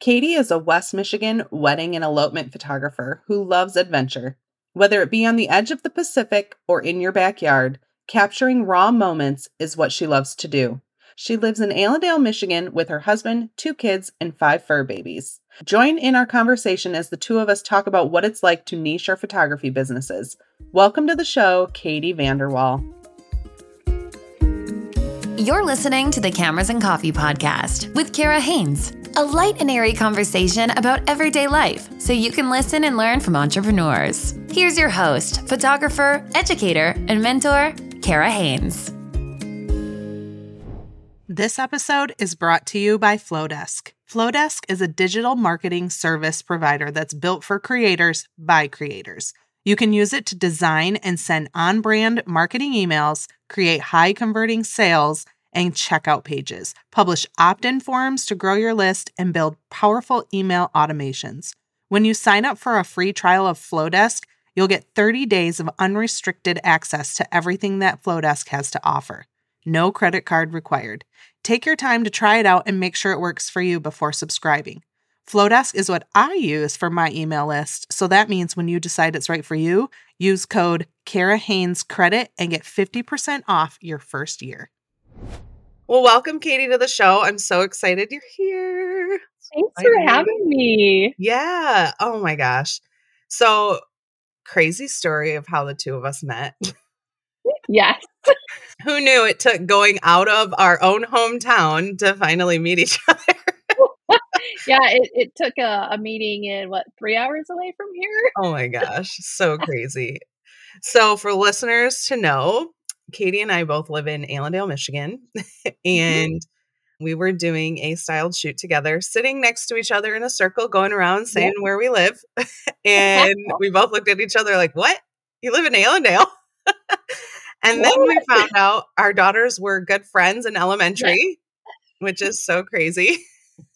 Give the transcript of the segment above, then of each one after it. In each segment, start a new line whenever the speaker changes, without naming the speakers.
Katie is a West Michigan wedding and elopement photographer who loves adventure. Whether it be on the edge of the Pacific or in your backyard, capturing raw moments is what she loves to do. She lives in Allendale, Michigan with her husband, two kids, and five fur babies. Join in our conversation as the two of us talk about what it's like to niche our photography businesses. Welcome to the show, Katie VanderWal.
You're listening to the Cameras and Coffee Podcast with Kara Hanes, a light and airy conversation about everyday life so you can listen and learn from entrepreneurs. Here's your host, photographer, educator, and mentor, Kara Hanes.
This episode is brought to you by Flodesk. Flodesk is a digital marketing service provider that's built for creators by creators. You can use it to design and send on brand marketing emails, create high converting sales and checkout pages, publish opt in forms to grow your list, and build powerful email automations. When you sign up for a free trial of Flodesk, you'll get 30 days of unrestricted access to everything that Flodesk has to offer. No credit card required. Take your time to try it out and make sure it works for you before subscribing. Flodesk is what I use for my email list, so that means when you decide it's right for you, use code Kara Hanes Credit and get 50% off your first year. Well, welcome, Katie, to the show. I'm so excited you're here.
Thanks for having me.
Yeah. Oh my gosh. So, crazy story of how the two of us met.
Yes.
Who knew it took going out of our own hometown to finally meet each other?
Yeah, it, it took a, a, meeting in what, three hours away from here?
Oh my gosh, so crazy. So, for listeners to know, Katie and I both live in Allendale, Michigan, mm-hmm. and we were doing a styled shoot together, sitting next to each other in a circle, going around saying where we live. and we both looked at each other like, What? You live in Allendale? And then we found out our daughters were good friends in elementary, which is so crazy.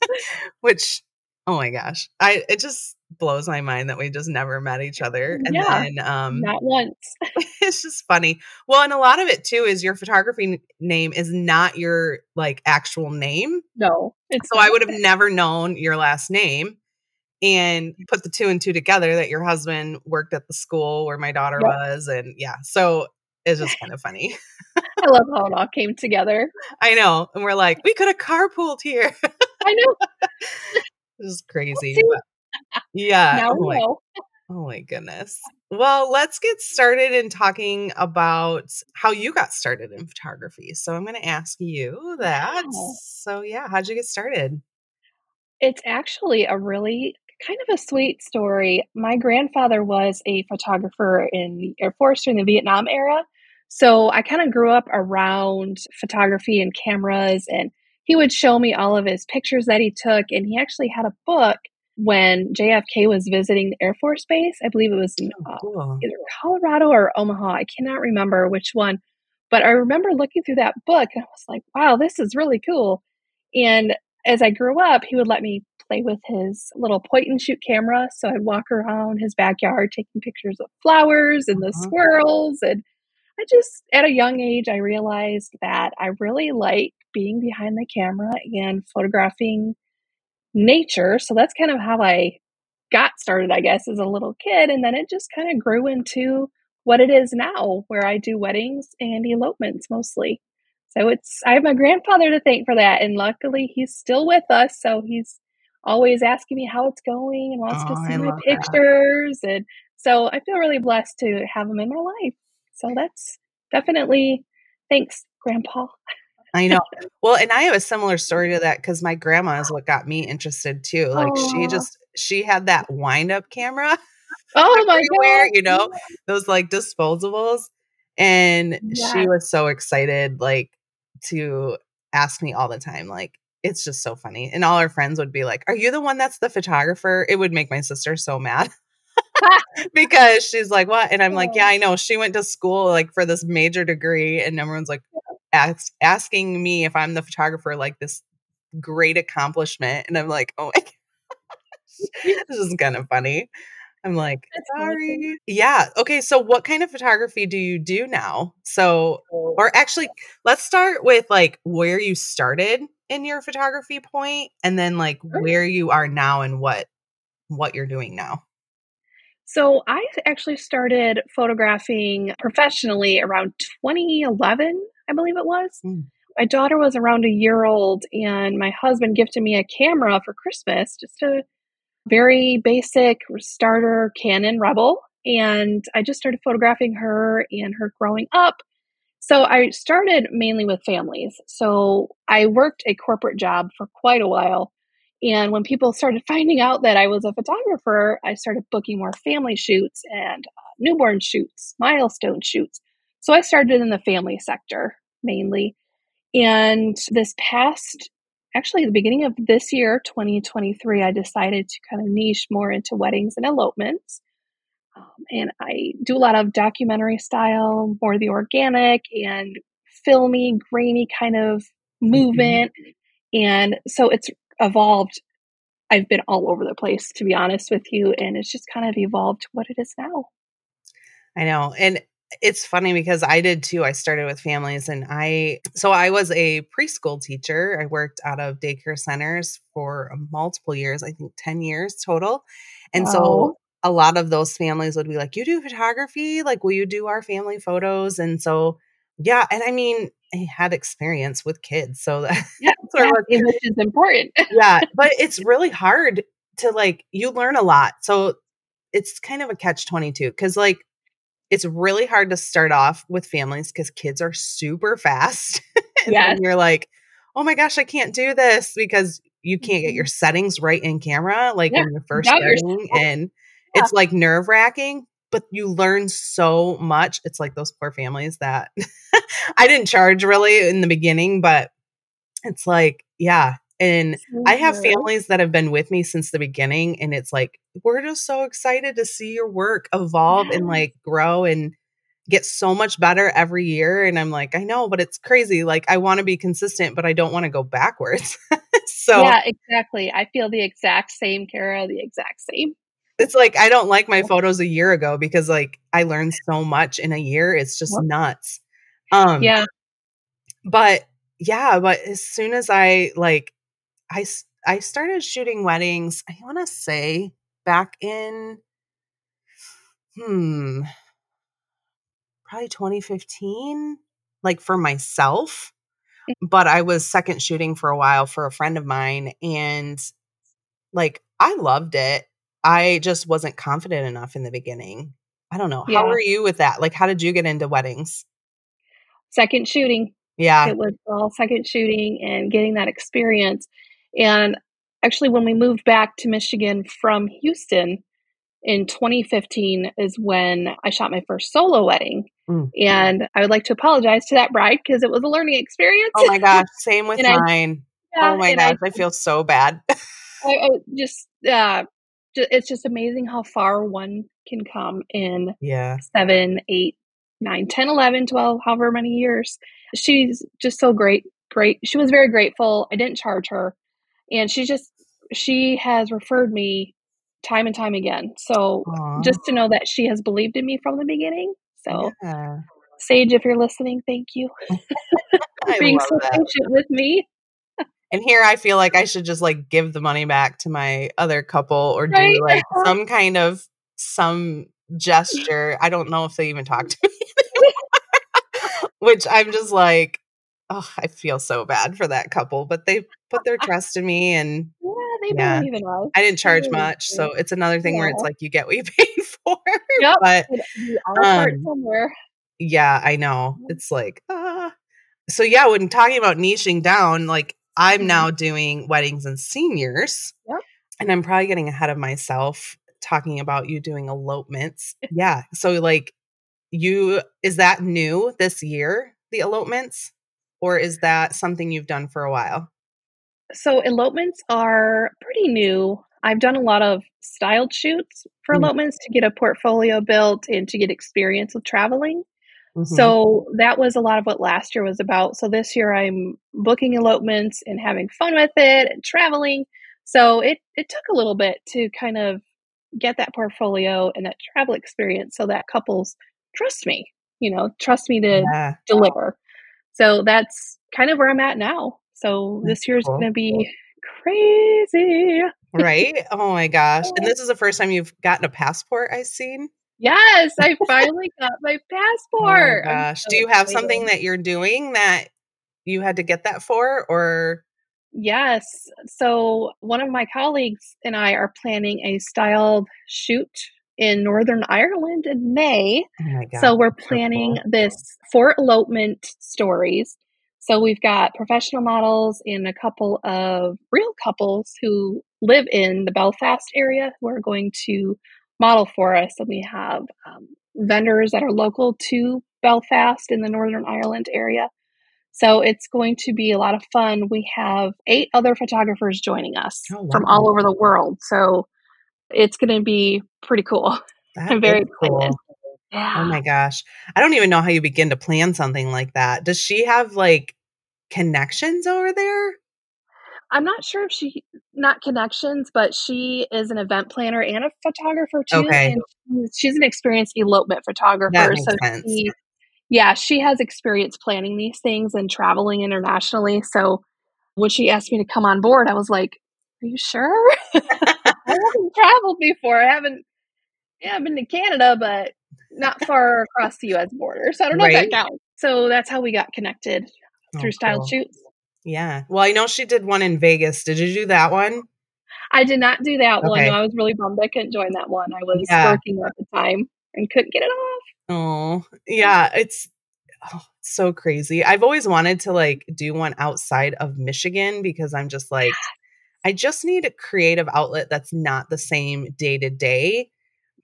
which, oh my gosh, I it just blows my mind that we just never met each other. And
yeah, then um not once.
it's just funny. Well, and a lot of it too is your photography name is not your like actual name.
No.
so I would have never known your last name and put the two and two together that your husband worked at the school where my daughter yep. was and yeah so it's just kind of funny.
I love how it all came together.
I know. And we're like, we could have carpooled here.
I know.
this is crazy. yeah. Oh,
my,
oh my goodness. Well, let's get started in talking about how you got started in photography. So I'm going to ask you that. Wow. So, yeah, how'd you get started?
It's actually a really kind of a sweet story. My grandfather was a photographer in the Air Force during the Vietnam era. So I kind of grew up around photography and cameras, and he would show me all of his pictures that he took. And he actually had a book when JFK was visiting the Air Force Base. I believe it was in oh, uh, cool. either Colorado or Omaha. I cannot remember which one. But I remember looking through that book and I was like, wow, this is really cool. And as I grew up, he would let me play with his little point and shoot camera. So I'd walk around his backyard taking pictures of flowers and the uh-huh. squirrels and I just, at a young age, I realized that I really like being behind the camera and photographing nature. So that's kind of how I got started, I guess, as a little kid. And then it just kind of grew into what it is now, where I do weddings and elopements mostly. So it's, I have my grandfather to thank for that. And luckily, he's still with us. So he's always asking me how it's going and wants oh, to see my pictures. That. And so I feel really blessed to have him in my life. So that's definitely thanks, Grandpa.
I know. Well, and I have a similar story to that because my grandma is what got me interested too. Like oh. she just she had that wind up camera.
Oh my god!
You know those like disposables, and yeah. she was so excited, like to ask me all the time, like it's just so funny. And all our friends would be like, "Are you the one that's the photographer?" It would make my sister so mad. because she's like, what? And I'm like, yeah, oh. I know. She went to school like for this major degree, and everyone's like ask, asking me if I'm the photographer, like this great accomplishment. And I'm like, oh my gosh, this is kind of funny. I'm like, sorry. Yeah. Okay. So, what kind of photography do you do now? So, oh. or actually, let's start with like where you started in your photography point and then like where you are now and what what you're doing now?
So I actually started photographing professionally around 2011, I believe it was.
Mm.
My daughter was around a year old, and my husband gifted me a camera for Christmas, just a very basic starter Canon Rebel. And I just started photographing her and her growing up. So I started mainly with families. So I worked a corporate job for quite a while. And when people started finding out that I was a photographer, I started booking more family shoots and uh, newborn shoots, milestone shoots. So I started in the family sector mainly. And this past, actually, the beginning of this year, 2023, I decided to kind of niche more into weddings and elopements. Um, and I do a lot of documentary style, more the organic and filmy, grainy kind of movement. And so it's evolved. I've been all over the place, to be honest with you. And it's just kind of evolved to what it is now.
I know. And it's funny because I did too. I started with families and I, so I was a preschool teacher. I worked out of daycare centers for um, multiple years, I think 10 years total. And so a lot of those families would be like, You do photography? Like, will you do our family photos? And so, yeah. And I mean, I had experience with kids. So that,
Yeah,
sort of
which is important.
yeah, but it's really hard to like you learn a lot. So it's kind of a catch 22 cuz like it's really hard to start off with families cuz kids are super fast. and
Yes.
you're like, "Oh my gosh, I can't do this because you can't get your settings right in camera like
Yeah,
when you're first starting and it's like nerve-wracking, but you learn so much. It's like those poor families that I didn't charge really in the beginning, but it's like, yeah. And I have families that have been with me since the beginning, and it's like, we're just so excited to see your work evolve and like grow and get so much better every year. And I'm like, I know, but it's crazy. Like, I want to be consistent, but I don't want to go backwards. so
Yeah, exactly. I feel the exact same, Kara, the exact same.
It's like, I don't like my photos a year ago because like I learned so much in a year. It's just nuts. Um,
Yeah.
but yeah, but as soon as I like, I I started shooting weddings. I want to say back in, hmm, probably 2015, like for myself. But I was second shooting for a while for a friend of mine, and like I loved it. I just wasn't confident enough in the beginning. I don't know. How
Yeah.
were you with that? Like, how did you get into weddings?
Second shooting.
Yeah.
It was all second shooting and getting that experience. And actually, when we moved back to Michigan from Houston in 2015, is when I shot my first solo wedding.
Mm.
And I would like to apologize to that bride because it was a learning experience.
Oh my gosh. Same with
And I-
mine.
Yeah,
oh my
and I-
gosh. I feel so bad.
I, I just, uh, it's just amazing how far one can come in
yeah.
seven, eight, nine, 10, 11, 12, however many years. She's just so great. Great. She was very grateful. I didn't charge her. And she just, she has referred me time and time again. So
Aw.
just to know that she has believed in me from the beginning. So,
yeah.
Sage, if you're listening, thank you for being so
that.
patient with me.
And here I feel like I should just like give the money back to my other couple or
Right?
do like some kind of some gesture. I don't know if they even talk to me. Which I'm just like, oh, I feel so bad for that couple, but they put their trust in me and
Yeah, they
Yeah.
believe in us.
I didn't charge much. So it's another thing where it's like you get what you paid for.
Yep.
But
And we all start
Um,
somewhere.
yeah, I know. It's like, ah. So yeah, when talking about niching down, like I'm
Mhm.
now doing weddings and seniors.
Yep.
And I'm probably getting ahead of myself talking about you doing elopements. yeah. So like you is that new this year, the elopements? Or is that something you've done for a while?
So elopements are pretty new. I've done a lot of styled shoots for
Mm.
elopements to get a portfolio built and to get experience with traveling.
Mhm.
So that was a lot of what last year was about. So this year I'm booking elopements and having fun with it and traveling. So it it took a little bit to kind of get that portfolio and that travel experience so that couples trust me, you know, trust me to
yeah.
deliver. So that's kind of where I'm at now. So this year's
cool.
going to be crazy.
Right? Oh my gosh. And this is the first time you've gotten a passport I've seen?
Yes, I finally got my
Oh my
passport.
Gosh.
so
Do you have something that you're doing that you had to get that for or
Yes. So one of my colleagues and I are planning a styled shoot in Northern Ireland in May.
Oh my.
So we're
so
planning
cool.
this for elopement stories. So we've got professional models and a couple of real couples who live in the Belfast area who are going to model for us. And we have um, vendors that are local to Belfast in the Northern Ireland area. So it's going to be a lot of fun. We have eight other photographers joining us
Oh,
from all over the world. So it's going to be pretty cool.
That
I'm very
cool.
excited.
Oh my gosh. I don't even know how you begin to plan something like that. Does she have like connections over there?
I'm not sure if she not connections, but she is an event planner and a photographer too.
Okay.
And she's, an experienced elopement photographer. So
sense.
she, yeah, she has experience planning these things and traveling internationally. So when she asked me to come on board, I was like, "Are you sure?" I haven't traveled before. I haven't. Yeah, I've been to Canada, but not far across the U.S. border. So I don't know if that counts. So that's how we got connected
Oh,
through styled
cool.
shoots.
Yeah. Well, I know she did one in Vegas. Did you do that one?
I did not do that one.
Okay.
No, I was really bummed I couldn't join that one. I was
Yeah.
working at the time and couldn't get it off.
Oh, yeah. It's oh, so crazy. I've always wanted to like do one outside of Michigan because I'm just like, I just need a creative outlet that's not the same day to day.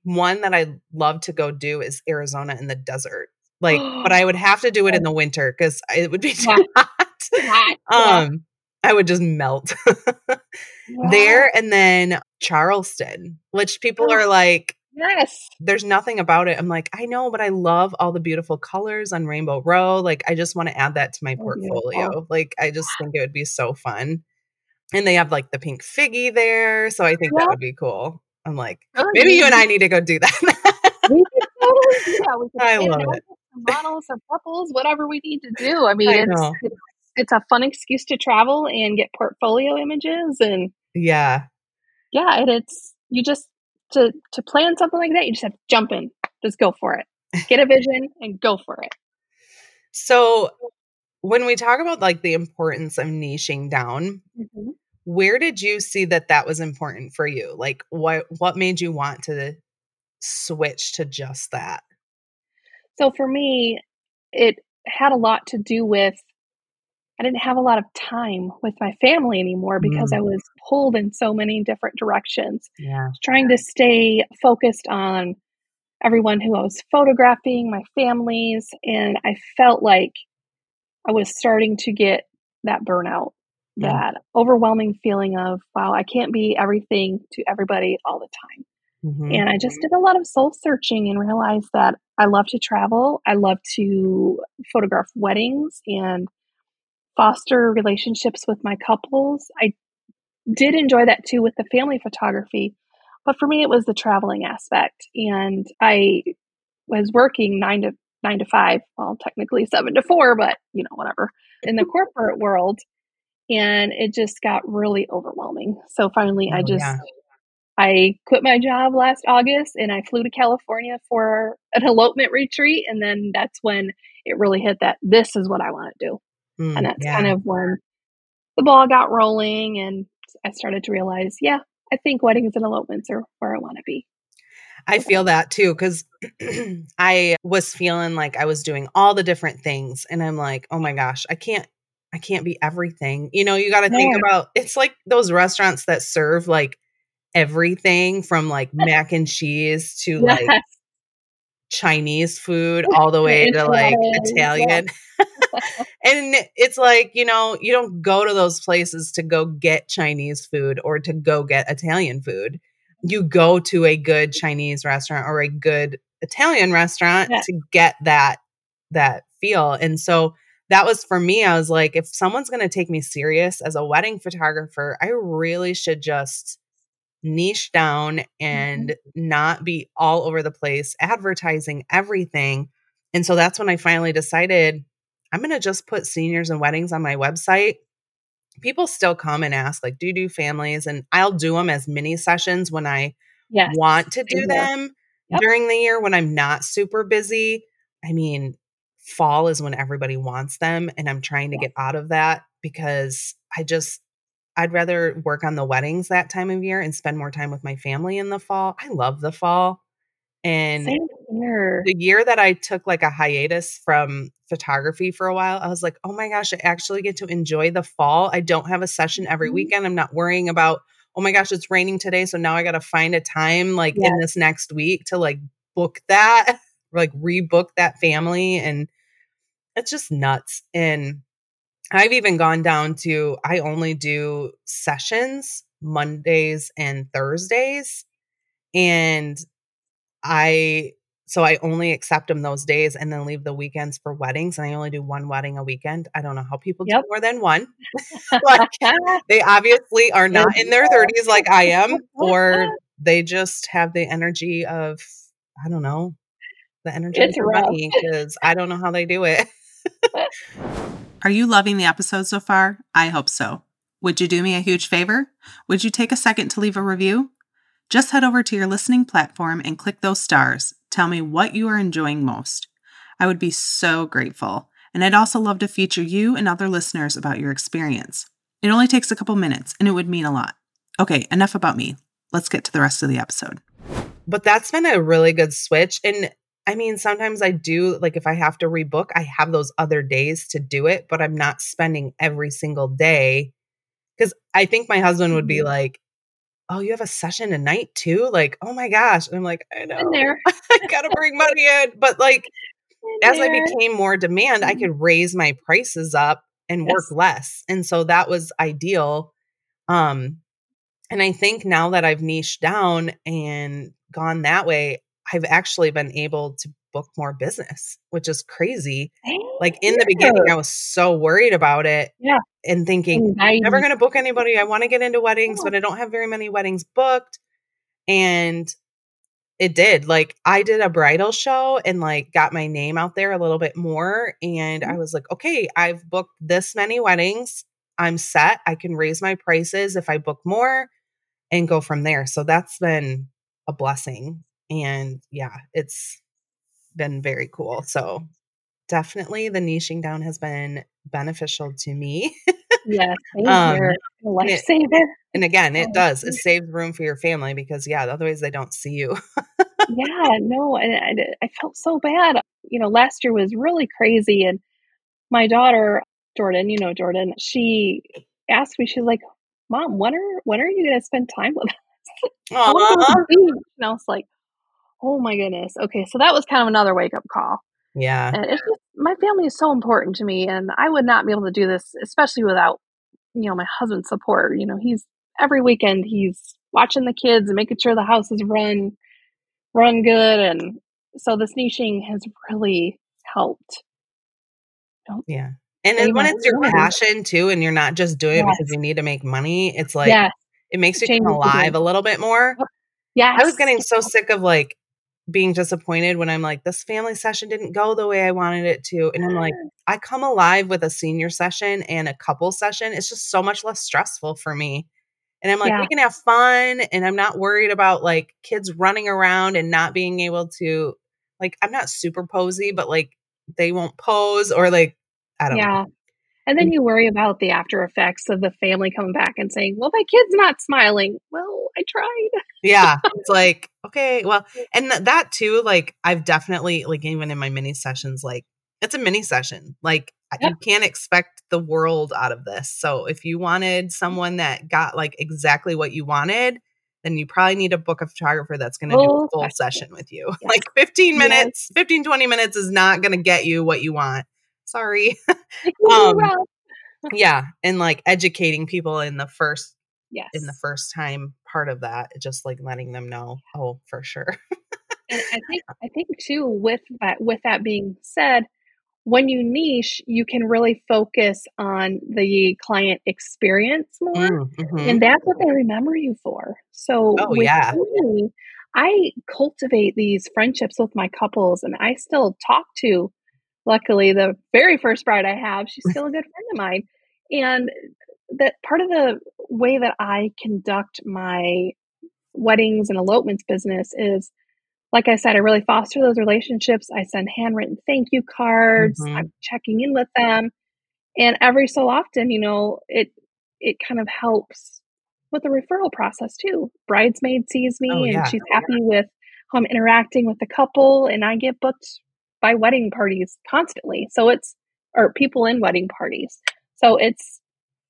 One that I love to go do is Arizona in the desert. Like, but I would have to do it in the winter because it would be too
Yeah.
hot.
Yeah.
Um, I would just melt
Yeah.
there and then Charleston, which people
Oh.
are like,
Yes.
there's nothing about it. I'm like, I know, but I love all the beautiful colors on Rainbow Row. Like, I just want to add that to my portfolio.
beautiful.
Like, I just think it would be so fun. And they have like the pink figgy there. So I think that would be cool. I'm like,
Oh,
maybe you and I need to go do that.
We could totally do that. We could
I love it.
some models or couples, whatever we need to do. I mean,
I
it's, it's it's a fun excuse to travel and get portfolio images and
yeah.
yeah, and it's you just to to plan something like that, you just have to jump in. Just go for it. Get a vision and go for it.
So when we talk about like the importance of niching down,
Mhm.
where did you see that that was important for you? Like, what what made you want to switch to just that?
So for me, it had a lot to do with I didn't have a lot of time with my family anymore because
Mm.
I was pulled in so many different directions.
Yeah.
Trying to stay focused on everyone who I was photographing, my families, and I felt like I was starting to get that burnout,
Mm.
that overwhelming feeling of, wow, I can't be everything to everybody all the time.
Mhm.
And I just did a lot of soul searching and realized that I love to travel. I love to photograph weddings and foster relationships with my couples. I did enjoy that too with the family photography. But for me, it was the traveling aspect. And I was working nine to nine to five, well, technically seven to four, but you know, whatever, in the corporate world. And it just got really overwhelming. So finally, I
Oh,
just
yeah.
I quit my job last August and I flew to California for an elopement retreat. And then that's when it really hit that this is what I want to do.
Mm,
And that's
yeah.
kind of when the ball got rolling and I started to realize, yeah, I think weddings and elopements are where I want to be.
I feel that too because I was feeling like I was doing all the different things, and I'm like, oh my gosh, I can't, I can't be everything. You know, you got to think about. It's like those restaurants that serve like everything from like mac and cheese to like
Yes.
Chinese food all the way to like
Enchiladas, yeah.
Italian. and it's like, you know, you don't go to those places to go get Chinese food or to go get Italian food. You go to a good Chinese restaurant or a good Italian restaurant
Yeah.
to get that that feel. And so that was for me. I was like, if someone's going to take me serious as a wedding photographer, I really should just niche down mm-hmm. and not be all over the place advertising everything. And so that's when I finally decided I'm going to just put seniors and weddings on my website people still come and ask, like, do you do families? And I'll do them as mini sessions when I
Yes.
want to do them
Yep.
during the year when I'm not super busy. I mean, fall is when everybody wants them. And I'm trying to
Yeah.
get out of that because I just, I'd rather work on the weddings that time of year and spend more time with my family in the fall. I love the fall. And the year that I took like a hiatus from photography for a while, I was like, oh my gosh, I actually get to enjoy the fall. I don't have a session every
Mhm.
weekend. I'm not worrying about, oh my gosh, it's raining today. So now I got to find a time like in this next week to like book that, like rebook that family. And it's just nuts. And I've even gone down to, I only do sessions Mondays and Thursdays. And I so I only accept them those days and then leave the weekends for weddings. And I only do one wedding a weekend. I don't know how people
Yep.
do more than one. like they obviously are not in their 30s like I am, or they just have the energy of I don't know, the energy
It's
of money because I don't know how they do it.
Are you loving the episode so far? I hope so. Would you do me a huge favor? Would you take a second to leave a review? Just head over to your listening platform and click those stars. Tell me what you are enjoying most. I would be so grateful. And I'd also love to feature you and other listeners about your experience. It only takes a couple minutes and it would mean a lot. Okay, enough about me. Let's get to the rest of the episode.
But that's been a really good switch. And I mean, sometimes I do, like, if I have to rebook, I have those other days to do it, but I'm not spending every single day. Cause I think my husband would be
Mhm.
like, Oh, you have a session at night too? Like, oh my gosh. And I'm like, I know.
There.
I gotta bring money in. But like,
In
as I became more demand, I
Mhm.
could raise my prices up and work
Yes.
less. And so that was ideal. Um, and I think now that I've niched down and gone that way, I've actually been able to book more business, which is crazy.
Same
Like in the beginning. I was so worried about it.
Yeah.
And thinking,
I'm
never going to book anybody. I want to get into weddings, but I don't have very many weddings booked. And it did. Like I did a bridal show and like got my name out there a little bit more. And I
Mhm.
was like, okay, I've booked this many weddings. I'm set. I can raise my prices if I book more and go from there. So that's been a blessing. And yeah, it's been very cool. So definitely the niching down has been beneficial to me.
Yes,
Um, and again, it
Oh,
does. It saves room for your family because yeah, otherwise they don't see you.
yeah, no, and and I felt so bad. You know, last year was really crazy, and my daughter Jordan, you know Jordan, she asked me, she's like, "Mom, when are when are you going to spend time with us?" I wanna go to
Aw.
the beach. And I was like, "Oh my goodness." Okay, so that was kind of another wake up call.
Yeah.
And it's just my family is so important to me, and I would not be able to do this, especially without you know my husband's support. You know, he's every weekend he's watching the kids and making sure the house is run run good, and so this niching has really helped.
Yeah. And then when it's your
money.
passion too, and you're not just doing it because you need to make money, it's like
yes,
it makes you come alive a little bit more.
Yeah.
I was getting so sick of like being disappointed when I'm like, this family session didn't go the way I wanted it to. And I'm like, I come alive with a senior session and a couple session. It's just so much less stressful for me. And I'm like,
Yeah.
we can have fun and I'm not worried about like kids running around and not being able to like I'm not super posy, but like they won't pose or like I don't know.
And then you worry about the after effects of the family coming back and saying, "Well, my kid's not smiling." Well, I tried.
yeah it's like okay well and th- that too like i've definitely like even in my mini sessions like it's a mini session like
Yep.
you can't expect the world out of this so if you wanted mm. someone that got like exactly what you wanted then you probably need to book a photographer that's going to do a
Full session.
with you
Yes.
like 15
Yes.
minutes 15 20 minutes is not going to get you what you want sorry
It can be
Um, yeah and like educating people in the first
Yes.
in the first time part of that just like letting them know oh for sure
And I think I think too with that with that being said, when you niche, you can really focus on the client experience more.
Mm, mhm.
And that's what they remember you for. So
Oh,
with
yeah.
me, I cultivate these friendships with my couples and I still talk to luckily the very first bride I have, she's still a good friend of mine. And that part of the way that I conduct my weddings and elopements business is like I said, I really foster those relationships. I send handwritten thank you cards.
Mhm.
I'm checking in with them. And every so often, you know, it it kind of helps with the referral process too. Bridesmaid sees me
Oh,
and she's happy with how I'm interacting with the couple and I get booked by wedding parties constantly. So it's or people in wedding parties. So it's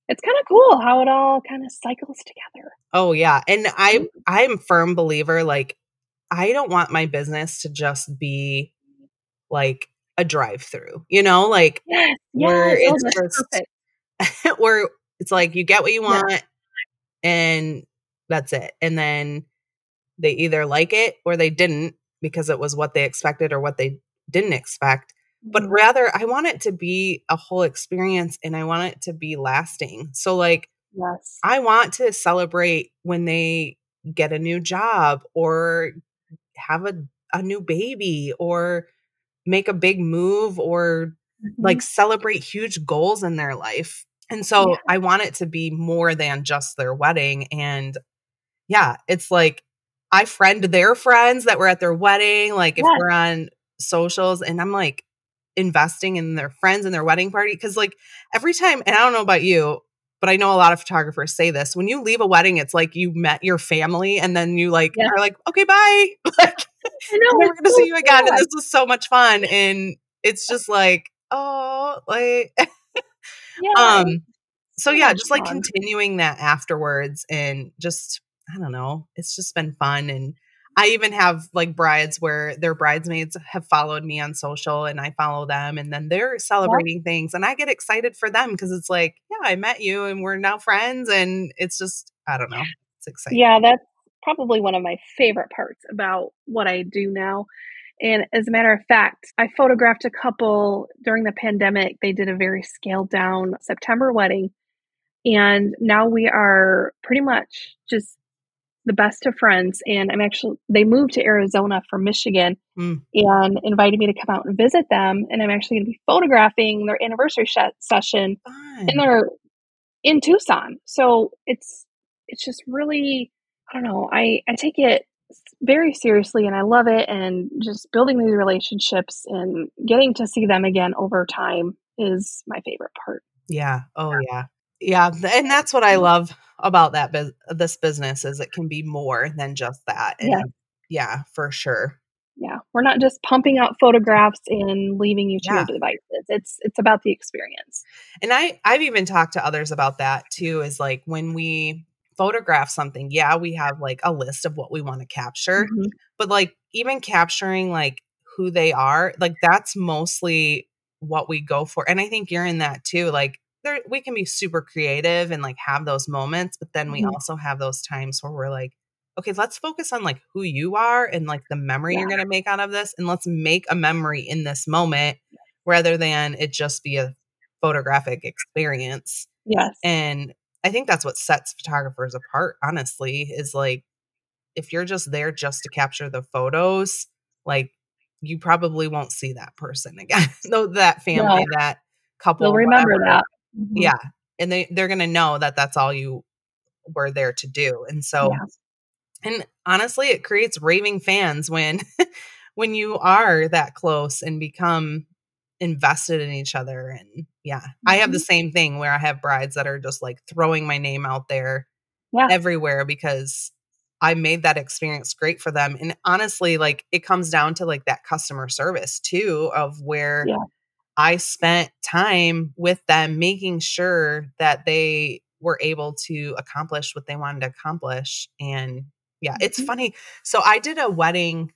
it's kind of cool how it all kind of cycles together.
Oh yeah. And I mm-hmm. I'm firm believer like I don't want my business to just be like a drive through. You know, like
Yes,
Where
yes. Oh,
it's
that's
just-
perfect.
where it's like you get what you
Yeah.
want and that's it. And then they either like it or they didn't because it was what they expected or what they didn't expect. But
Mhm.
rather I want it to be a whole experience and I want it to be lasting. So like
yes.
I want to celebrate when they get a new job or have a, a new baby or make a big move or
Mhm.
like celebrate huge goals in their life. And so
Yeah.
I want it to be more than just their wedding. And yeah, it's like I friend their friends that were at their wedding. Like if
Yes.
we're on socials and I'm like investing in their friends and their wedding party. Cause like every time, and I don't know about you, but I know a lot of photographers say this when you leave a wedding, it's like you met your family and then you like
Yeah.
are like, okay, bye. like
I know,
I'm never gonna
so
see you again. And this was so much fun. And it's just like, oh, like
Yeah,
um so yeah, just like continuing that afterwards and just I don't know, it's just been fun and I even have like brides where their bridesmaids have followed me on social and I follow them and then they're celebrating things and I get excited for them because it's like, yeah, I met you and we're now friends and it's just I don't know. It's exciting.
Yeah, that's probably one of my favorite parts about what I do now. And as a matter of fact, I photographed a couple during the pandemic. They did a very scaled down September wedding. And now we are pretty much just the best of friends. And I'm actually, they moved to Arizona from Michigan
Mm.
and invited me to come out and visit them. And I'm actually going to be photographing their anniversary sh- session
Fun.
and they're in Tucson. So it's it's just really I don't know. I I take it very seriously and I love it and just building these relationships and getting to see them again over time is my favorite part.
Yeah. Oh yeah. Yeah, and that's what I love about that bus- this business is it can be more than just that. And
Yeah.
yeah, for sure.
Yeah. We're not just pumping out photographs and leaving you to
Yeah.
devices. It's it's about the experience.
And I I've even talked to others about that too is like when we photograph something, yeah, we have like a list of what we want to capture,
Mhm.
but like even capturing like who they are, like that's mostly what we go for. And I think you're in that too. Like there we can be super creative and like have those moments, but then we
Mhm.
also have those times where we're like, okay, let's focus on like who you are and like the memory you're going to make out of this and let's make a memory in this moment rather than it just be a photographic experience.
Yes.
And I think that's what sets photographers apart, honestly, is like if you're just there just to capture the photos, like you probably won't see that person again. no, that family, that couple.
They'll remember
whatever.
that. Mhm.
Yeah. And they, they're going to know that that's all you were there to do. And so,
Yeah.
and honestly, it creates raving fans when, when you are that close and become invested in each other. And yeah, I have the
Mhm.
same thing where I have brides that are just like throwing my name out there
Yeah.
everywhere because I made that experience great for them. And honestly, like it comes down to like that customer service too, of where
Yeah.
I spent time with them making sure that they were able to accomplish what they wanted to accomplish. And yeah, it's
Mhm.
funny. So I did a wedding,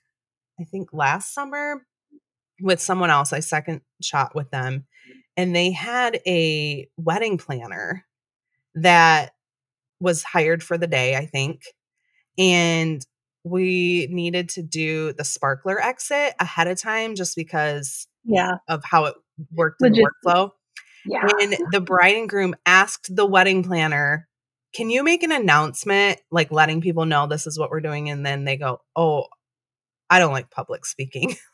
I think last summer with someone else. I second shot with them, and they had a wedding planner that was hired for the day, I think. And we needed to do the sparkler exit ahead of time just because
Yeah.
of how it worked in the workflow.
Yeah.
And the bride and groom asked the wedding planner, Can you make an announcement, like letting people know this is what we're doing? And then they go, Oh, I don't like public speaking.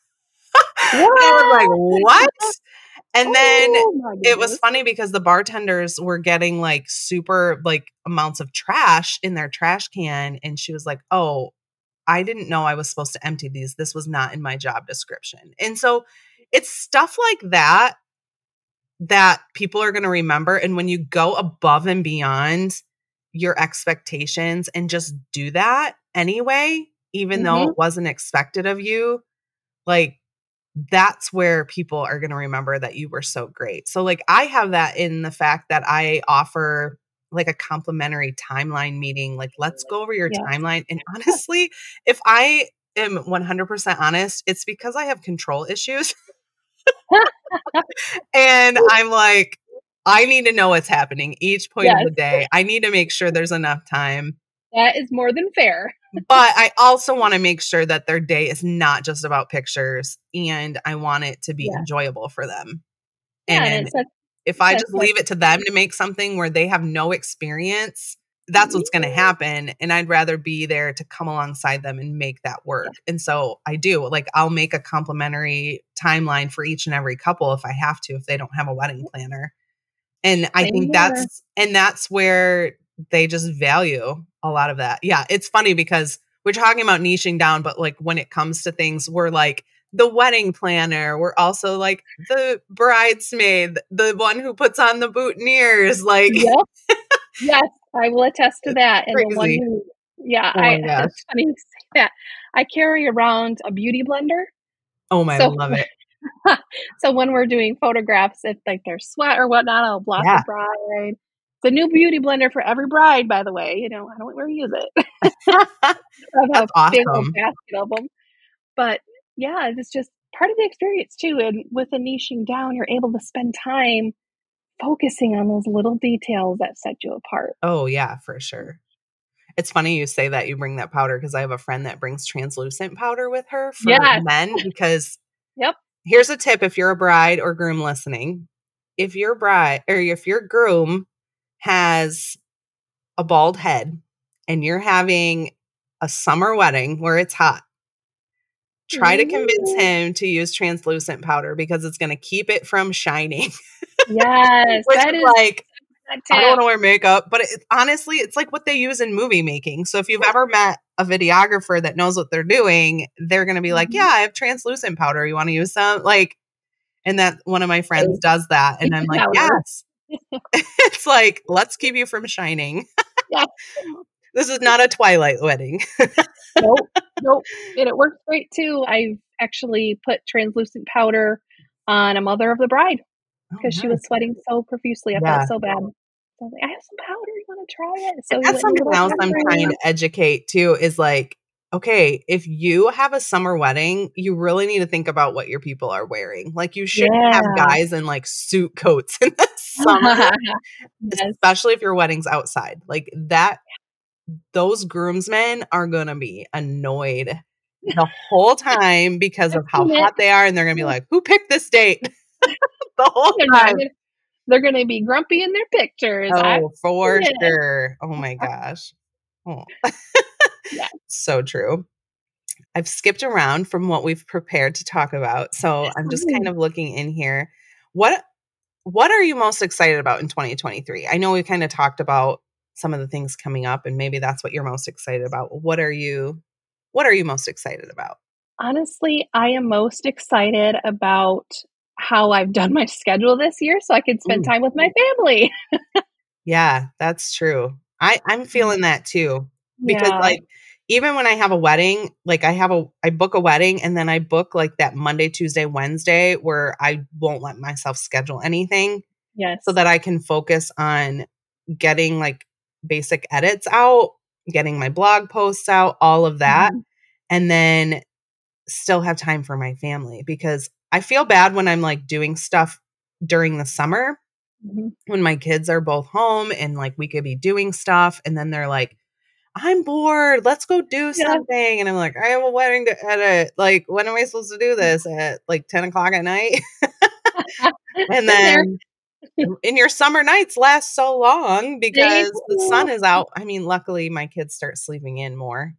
And I was like, What? And then
Oh,
it was funny because the bartenders were getting like super like amounts of trash in their trash can and she was like oh i didn't know i was supposed to empty these this was not in my job description and so it's stuff like that that people are going to remember and when you go above and beyond your expectations and just do that anyway even though mm-hmm. it wasn't expected of you like that's where people are going to remember that you were so great. So like I have that in the fact that I offer like a complimentary timeline meeting like let's go over your
Yes.
timeline and honestly if I am 100% honest it's because I have control issues and I'm like I need to know what's happening each point of the day. I need to make sure there's enough time
That is more than fair.
but I also want to make sure that their day is not just about pictures and I want it to be
Yeah.
enjoyable for them.
Yeah,
and
and
if I just leave it to them to make something where they have no experience, that's what's going to happen. And I'd rather be there to come alongside them and make that work. And so I do, like, I'll make a complimentary timeline for each and every couple if I have to, if they don't have a wedding planner. And I think that's, and that's where they just value a lot of that. Yeah. It's funny because we're talking about niching down, but like when it comes to things, we're like, the wedding planner. We're also like the bridesmaid, the one who puts on the boutonnieres. Like,
yep. yes, I will attest to that. And the one who, yeah,
Oh
I, it's funny you say that. I carry around a beauty blender.
oh my, I
So-
love it.
So when we're doing photographs, if like there's sweat or whatnot, I'll block
Yeah.
the bride. It's a new beauty blender for every bride, by the way. You know, I don't ever use it.
That's
a
awesome.
basket of them. But yeah, it's just part of the experience too. And with the niching down, you're able to spend time focusing on those little details that set you apart.
Oh, yeah, for sure. It's funny you say that you bring that powder because I have a friend that brings translucent powder with her for
Yes.
men because
Yep.
here's a tip if you're a bride or groom listening. If your bride or if your groom has a bald head and you're having a summer wedding where it's hot, try to convince him to use translucent powder because it's going to keep it from shining.
Yes,
Which
that
is
is
like I don't want to wear makeup, but it, honestly, it's like what they use in movie making. So if you've ever met a videographer that knows what they're doing, they're going to be like,
Mhm.
"Yeah, I have translucent powder. You want to use some?" Like, and that one of my friends does that, and I'm like, "Yes." it's like, let's keep you from shining.
Yeah.
this is not a Twilight wedding.
Nope, nope. And it works great too. I've actually put translucent powder on a mother of the bride oh, because she was sweating so profusely. I
Oh, Yeah.
felt so bad. So I was like, I have some powder. You want to try it? So
that's
went in a
something else I'm trying to educate too is like, okay, if you have a summer wedding, you really need to think about what your people are wearing. Like you shouldn't have guys in like suit coats in the summer,
yes.
especially if your wedding's outside. Like that those groomsmen are gonna be annoyed the whole time because of how
I've seen it.
hot they are, and they're gonna be like, Who picked this date? the whole
They're,
time.
gonna, they're gonna be grumpy in their pictures. I-
Oh, for
Yeah.
sure. Oh my gosh. Oh.
Yeah.
so true. I've skipped around from what we've prepared to talk about. So I'm just kind of looking in here. What what are you most excited about in 2023? I know we kind of talked about some of the things coming up and maybe that's what you're most excited about. What are you what are you most excited about?
honestly, I am most excited about how I've done my schedule this year so I can spend
Ooh.
time with my family.
Yeah, that's true. I I'm mm. feeling that too. because
Yeah.
like even when I have a wedding, like I have a I book a wedding and then I book like that Monday, Tuesday, Wednesday where I won't let myself schedule anything
yes.
so that I can focus on getting like basic edits out, getting my blog posts out, all of that
Mhm.
and then still have time for my family because I feel bad when I'm like doing stuff during the summer
Mhm.
when my kids are both home and like we could be doing stuff and then they're like i'm bored let's go do
Yeah.
something and i'm like i have a wedding to edit like when am i supposed to do this at like 10 o'clock at night and then in your summer nights last so long because the sun is out i mean luckily my kids start sleeping in more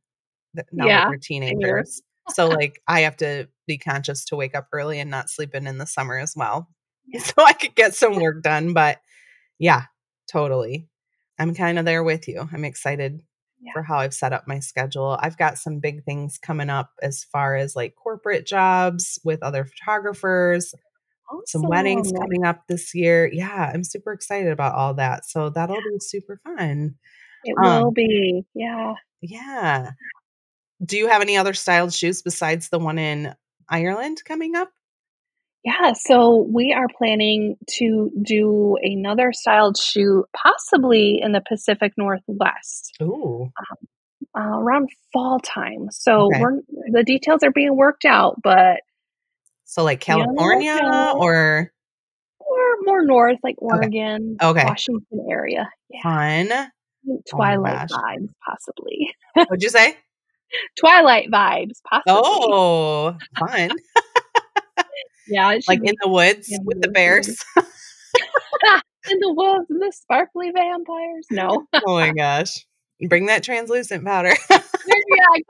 now
Yeah,
that they're teenagers so like i have to be conscious to wake up early and not sleep in in the summer as well so I could get some work done. But yeah, totally. I'm kind of there with you. I'm excited
Yeah.
for how I've set up my schedule. I've got some big things coming up as far as like corporate jobs with other photographers, some weddings coming up this year. Yeah, I'm super excited about all that. So that'll be super fun.
It
Um,
will be. Yeah.
Yeah. Do you have any other styled shoots besides the one in Ireland coming up?
Yeah, so we are planning to do another styled shoot, possibly in the Pacific Northwest,
Ooh.
uh, around fall time. So
Okay.
we're the details are being worked out, but
So like
Be on the
California
lookout.
or
we're more north, like Oregon,
Okay.
Washington area. Yeah,
fun?
Oh twilight
gosh.
vibes, possibly.
What'd you say?
Twilight vibes, possibly.
Oh, fun.
yeah,
like in the woods
in
with
the
the bears.
in the woods and the sparkly vampires. No,
oh my gosh. Bring that translucent powder.
yeah,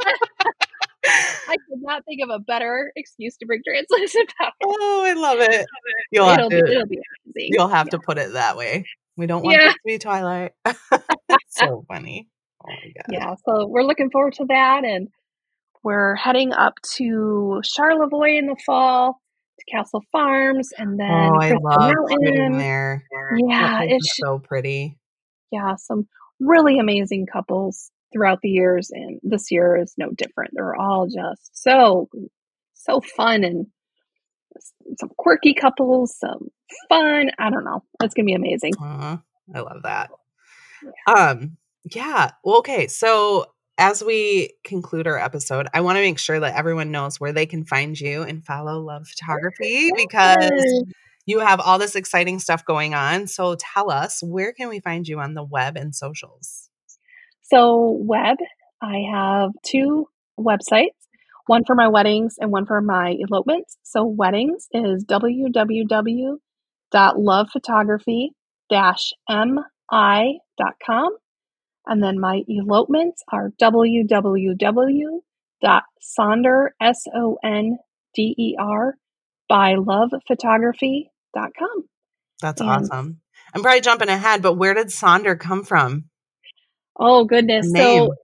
I could not think of a better excuse to bring translucent powder.
oh, I love it. You'll
it'll
have
be
to
it'll be amazing.
you'll have to put it that way. We don't want
Yeah.
it to be Twilight. so funny. Oh my god.
yeah, so we're looking forward to that, and we're heading up to Charlevoix in the fall to Castle Farms, and then
Oh, I
Crystal
love
Mountain.
there.
Yeah, it
is so pretty.
yeah, some really amazing couples throughout the years, and this year is no different. They're all just so so fun and some quirky couples, some fun. I don't know. It's gonna be amazing.
Aw, I love that. Um, yeah. Well, okay. So as we conclude our episode, I want to make sure that everyone knows where they can find you and follow Love Photography because you have all this exciting stuff going on. So tell us, where can we find you on the web and socials?
So, web, I have two websites one for my weddings and one for my elopements. So, weddings is www.lovephotography mi.com. And then my elopements are www.sonder, S O N D E R, by lovephotography.com.
That's
And-
awesome. I'm probably jumping ahead, but where did Sonder come from?
Oh, goodness.
Name.
So,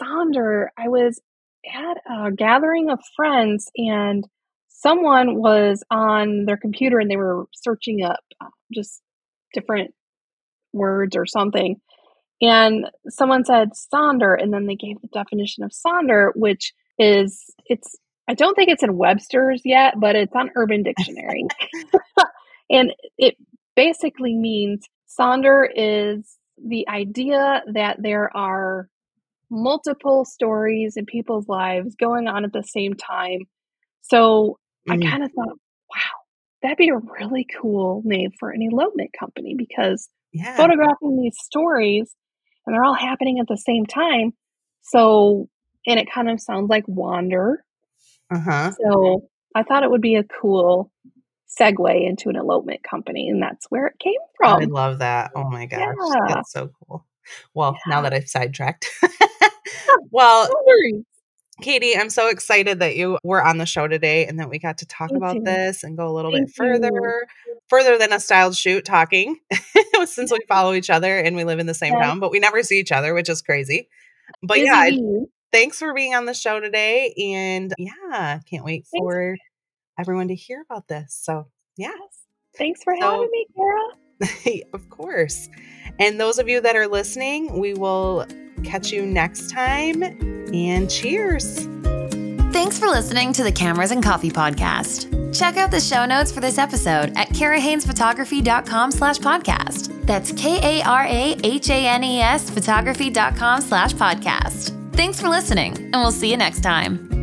Sonder, I was at a gathering of friends and someone was on their computer and they were searching up uh, just different words or something. And someone said Sonder, and then they gave the definition of Sonder, which is it's I don't think it's in Webster's yet, but it's on Urban Dictionary. and it basically means Sonder is the idea that there are multiple stories in people's lives going on at the same time. So I
Mm.
kind of thought, wow, that'd be a really cool name for an elopement company because
Yeah.
photographing these stories and they're all happening at the same time. So, and it kind of sounds like wander.
Uh huh.
So I thought it would be a cool segue into an elopement company, and that's where it came from.
I love that. Oh my gosh.
Yeah.
That's so cool. Well, now that I've sidetracked. well. Katie, I'm so excited that you were on the show today and that we got to talk
Me
about
too.
this and go a little
Thank
bit further,
you.
further than a styled shoot talking, since we follow each other and we live in the same
Yes.
town, but we never see each other, which is crazy. But
Busy
yeah, thanks for being on the show today. And yeah, can't wait
Thanks.
for everyone to hear about this. So yeah.
Thanks for
So-
having me, Kara.
of course. And those of you that are listening, we will catch you next time. And cheers.
Thanks for listening to the Cameras and Coffee podcast. Check out the show notes for this episode at karahanesphotography.com slash podcast. That's K-A-R-A-H-A-N-E-S photography.com slash podcast. Thanks for listening, and we'll see you next time.